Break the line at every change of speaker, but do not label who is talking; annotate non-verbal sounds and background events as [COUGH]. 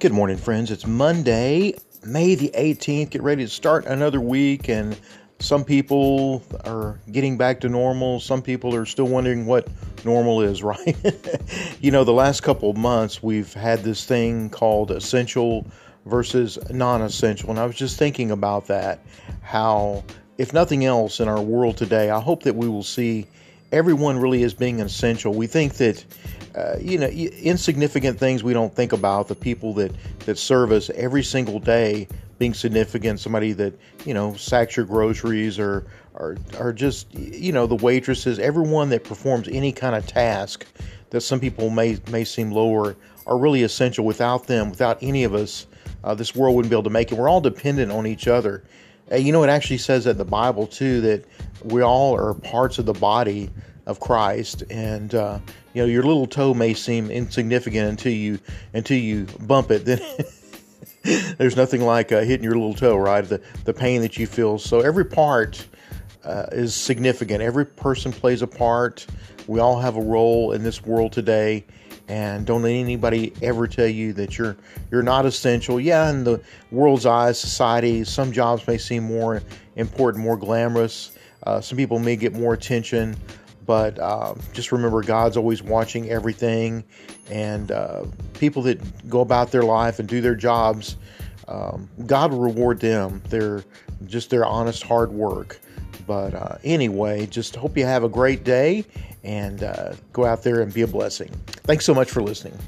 Good morning, friends. It's Monday, May the 18th. Get ready to start another week, and some people are getting back to normal. Some people are still wondering what normal is, [LAUGHS] right? you know, the last couple months, we've had this thing called essential versus non essential. And I was just thinking about that. How, if nothing else in our world today, I hope that we will see everyone really as being essential. We think that uh, you know, insignificant things we don't think about, the people that, that serve us every single day being significant, somebody that, you know, sacks your groceries or, or, or just, you know, the waitresses, everyone that performs any kind of task that some people may, may seem lower are really essential. Without them, without any of us, uh, this world wouldn't be able to make it. We're all dependent on each other. You know, it actually says in the Bible, too, that we all are parts of the body of Christ, and uh, you know your little toe may seem insignificant until you until you bump it. Then [LAUGHS] there's nothing like uh, hitting your little toe, right? The the pain that you feel. So every part uh, is significant. Every person plays a part. We all have a role in this world today, and don't let anybody ever tell you that you're you're not essential. Yeah, in the world's eyes, society, some jobs may seem more important, more glamorous. Uh, some people may get more attention. But uh, just remember, God's always watching everything, and uh, people that go about their life and do their jobs, um, God will reward them. They're just their honest hard work. But uh, anyway, just hope you have a great day and uh, go out there and be a blessing. Thanks so much for listening.